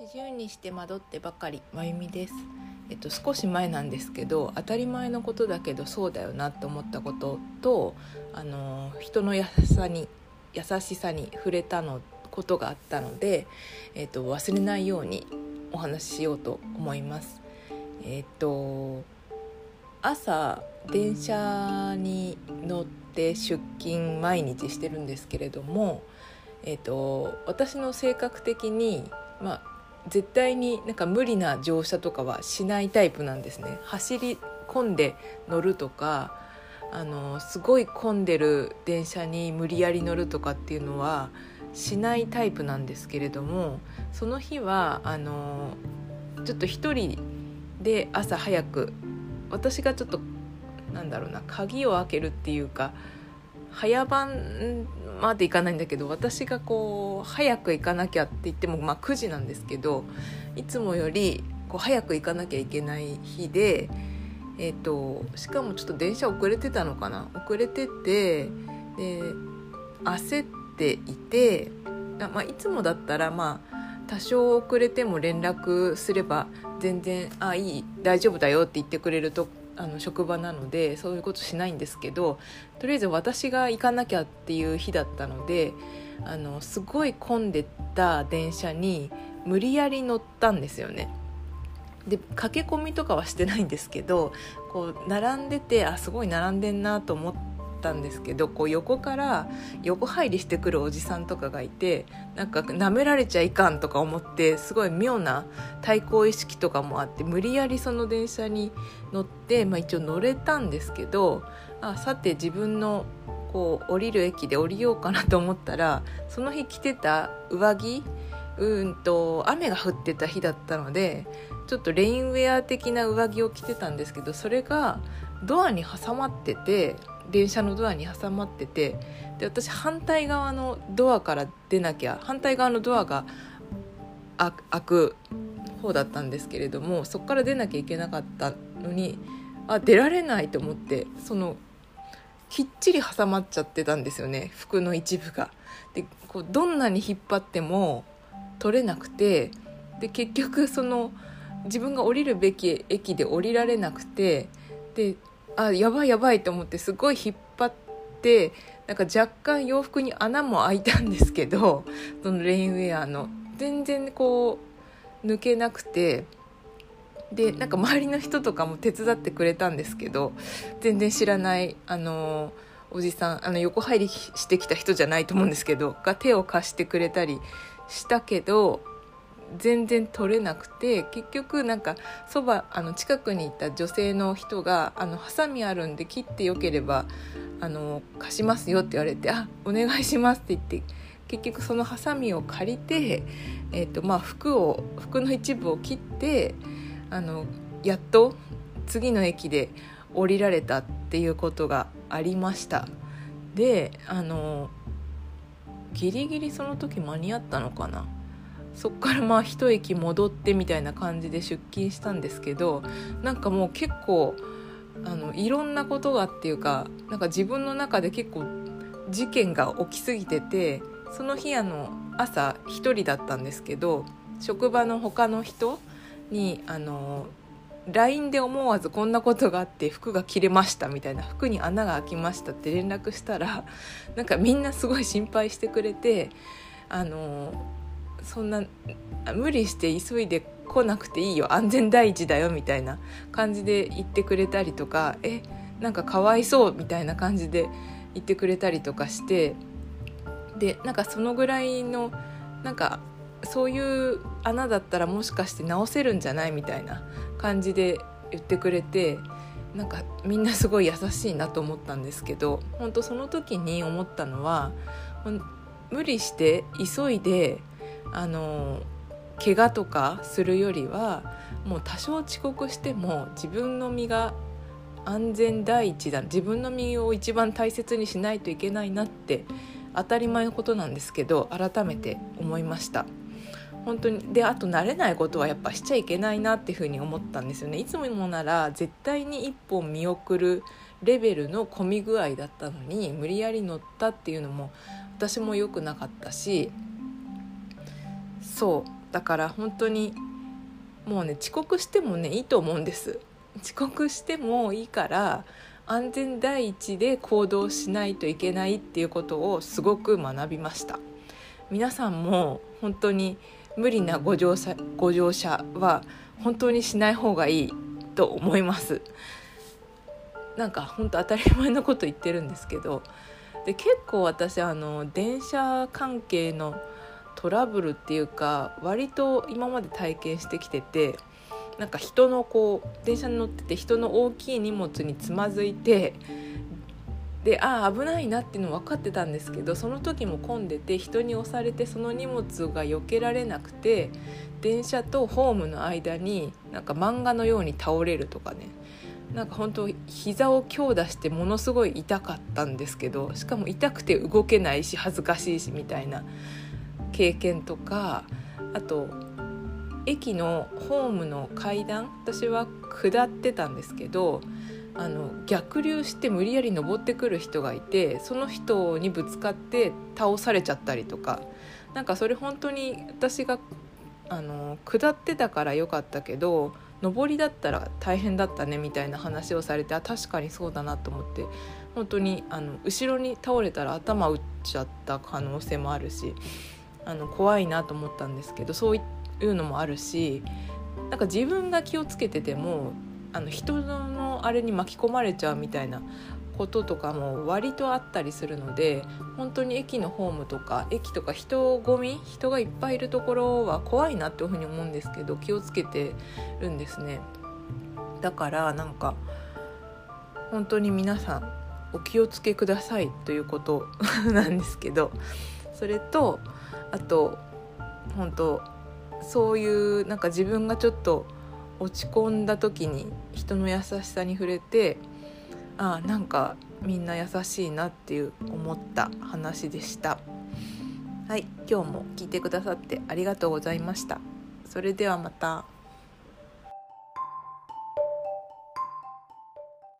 40にして惑ってばかりまゆみですえっと少し前なんですけど当たり前のことだけどそうだよなって思ったこととあの人の優しさに優しさに触れたのことがあったので、えっと、忘れないようにお話ししようと思います。えっと朝電車に乗って出勤毎日してるんですけれども、えっと、私の性格的に、まあ、絶対になんか無理な乗車とかはしないタイプなんですね。走り込んで乗るとかあのすごい混んでる電車に無理やり乗るとかっていうのはしないタイプなんですけれどもその日はあのちょっと一人で朝早く私がちょっとなんだろうな鍵を開けるっていうか早番まで行かないんだけど私がこう早く行かなきゃって言っても、まあ、9時なんですけどいつもよりこう早く行かなきゃいけない日で、えーと、しかもちょっと電車遅れてたのかな？遅れててで焦っていて、まあ、いつもだったらまあ多少遅れても連絡すれば全然「あいい大丈夫だよ」って言ってくれるとあの職場なのでそういうことしないんですけどとりあえず私が行かなきゃっていう日だったのであのすごい混んでた電車に無理やり乗ったんですよね。で駆け込みとかはしてないんですけどこう並んでてあすごい並んでんなと思ってったんですけどこう横から横入りしてくるおじさんとかがいてなんか舐められちゃいかんとか思ってすごい妙な対抗意識とかもあって無理やりその電車に乗って、まあ、一応乗れたんですけどあさて自分のこう降りる駅で降りようかなと思ったらその日着てた上着うんと雨が降ってた日だったのでちょっとレインウェア的な上着を着てたんですけどそれがドアに挟まってて電車のドアに挟まっててで私反対側のドアから出なきゃ反対側のドアが開く方だったんですけれどもそこから出なきゃいけなかったのにあ出られないと思ってそのきっちり挟まっちゃってたんですよね服の一部が。でこうどんなに引っ張っても取れなくてで結局その自分が降りるべき駅で降りられなくてであやばいやばいと思ってすごい引っ張ってなんか若干洋服に穴も開いたんですけど そのレインウェアの。全然こう抜けなくてでなんか周りの人とかも手伝ってくれたんですけど全然知らないあのおじさんあの横入りしてきた人じゃないと思うんですけどが手を貸してくれたりしたけど全然取れなくて結局なんかそばあの近くにいた女性の人が「あのハサミあるんで切ってよければあの貸しますよ」って言われて「あお願いします」って言って結局そのハサミを借りて、えーとまあ、服を服の一部を切ってあのやっと次の駅で降りられたっていうことがありました。であのギリギリその時間に合ったのかな。そっからまあ一駅戻ってみたいな感じで出勤したんですけどなんかもう結構あのいろんなことがっていうかなんか自分の中で結構事件が起きすぎててその日あの朝1人だったんですけど職場の他の人にあの LINE で思わずこんなことがあって服が切れましたみたいな服に穴が開きましたって連絡したらなんかみんなすごい心配してくれてあのそんな無理して急いで来なくていいよ。安全第一だよみたいな感じで言ってくれたりとかえなんかかわいそうみたいな感じで言ってくれたりとかしてでなんかそのぐらいのなんかそういう穴だったらもしかして直せるんじゃないみたいな感じで言ってくれてなんかみんなすごい優しいなと思ったんですけど本当その時に思ったのは無理して急いであの怪我とかするよりはもう多少遅刻しても自分の身が安全第一だ自分の身を一番大切にしないといけないなって当たり前のことなんですけど改めて思いました。本当にであと慣れないことはやっぱしちゃいけないなっていうふうに思ったんですよね。いつもなら絶対に一本見送るレベルの混み具合だったのに無理やり乗ったっていうのも私も良くなかったしそう。だから本当にもうね遅刻してもねいいと思うんです。遅刻してもいいから安全第一で行動しないといけないっていうことをすごく学びました。皆さんも本当に無理なご乗車ご乗車は本当にしない方がいいと思います。なんか本当当たり前のこと言ってるんですけど。で結構私あの電車関係のトラブルっていうか割と今まで体験してきててなんか人のこう電車に乗ってて人の大きい荷物につまずいてでああ危ないなっていうの分かってたんですけどその時も混んでて人に押されてその荷物が避けられなくて電車とホームの間になんか漫画のように倒れるとかね。なんか本当膝を強打してものすごい痛かったんですけどしかも痛くて動けないし恥ずかしいしみたいな。経験とかあと駅のホームの階段私は下ってたんですけどあの逆流して無理やり登ってくる人がいてその人にぶつかって倒されちゃったりとかなんかそれ本当に私があの下ってたから良かったけど上りだったら大変だったねみたいな話をされてあ確かにそうだなと思って本当にあの後ろに倒れたら頭打っちゃった可能性もあるしあの怖いなと思ったんですけどそういうのもあるしなんか自分が気をつけててもあの人のあれに巻き込まれちゃうみたいなこととかも割とあったりするので本当に駅のホームとか駅とか人混み人がいっぱいいるところは怖いなっていうふうに思うんですけど気をつけてるんですね。だからなんか本当に皆さんお気をつけくださいということなんですけどそれとあと本当そういうなんか自分がちょっと落ち込んだ時に人の優しさに触れてあなんかみんな優しいなっていう思った話でしたはい今日も聞いてくださってありがとうございましたそれではまた。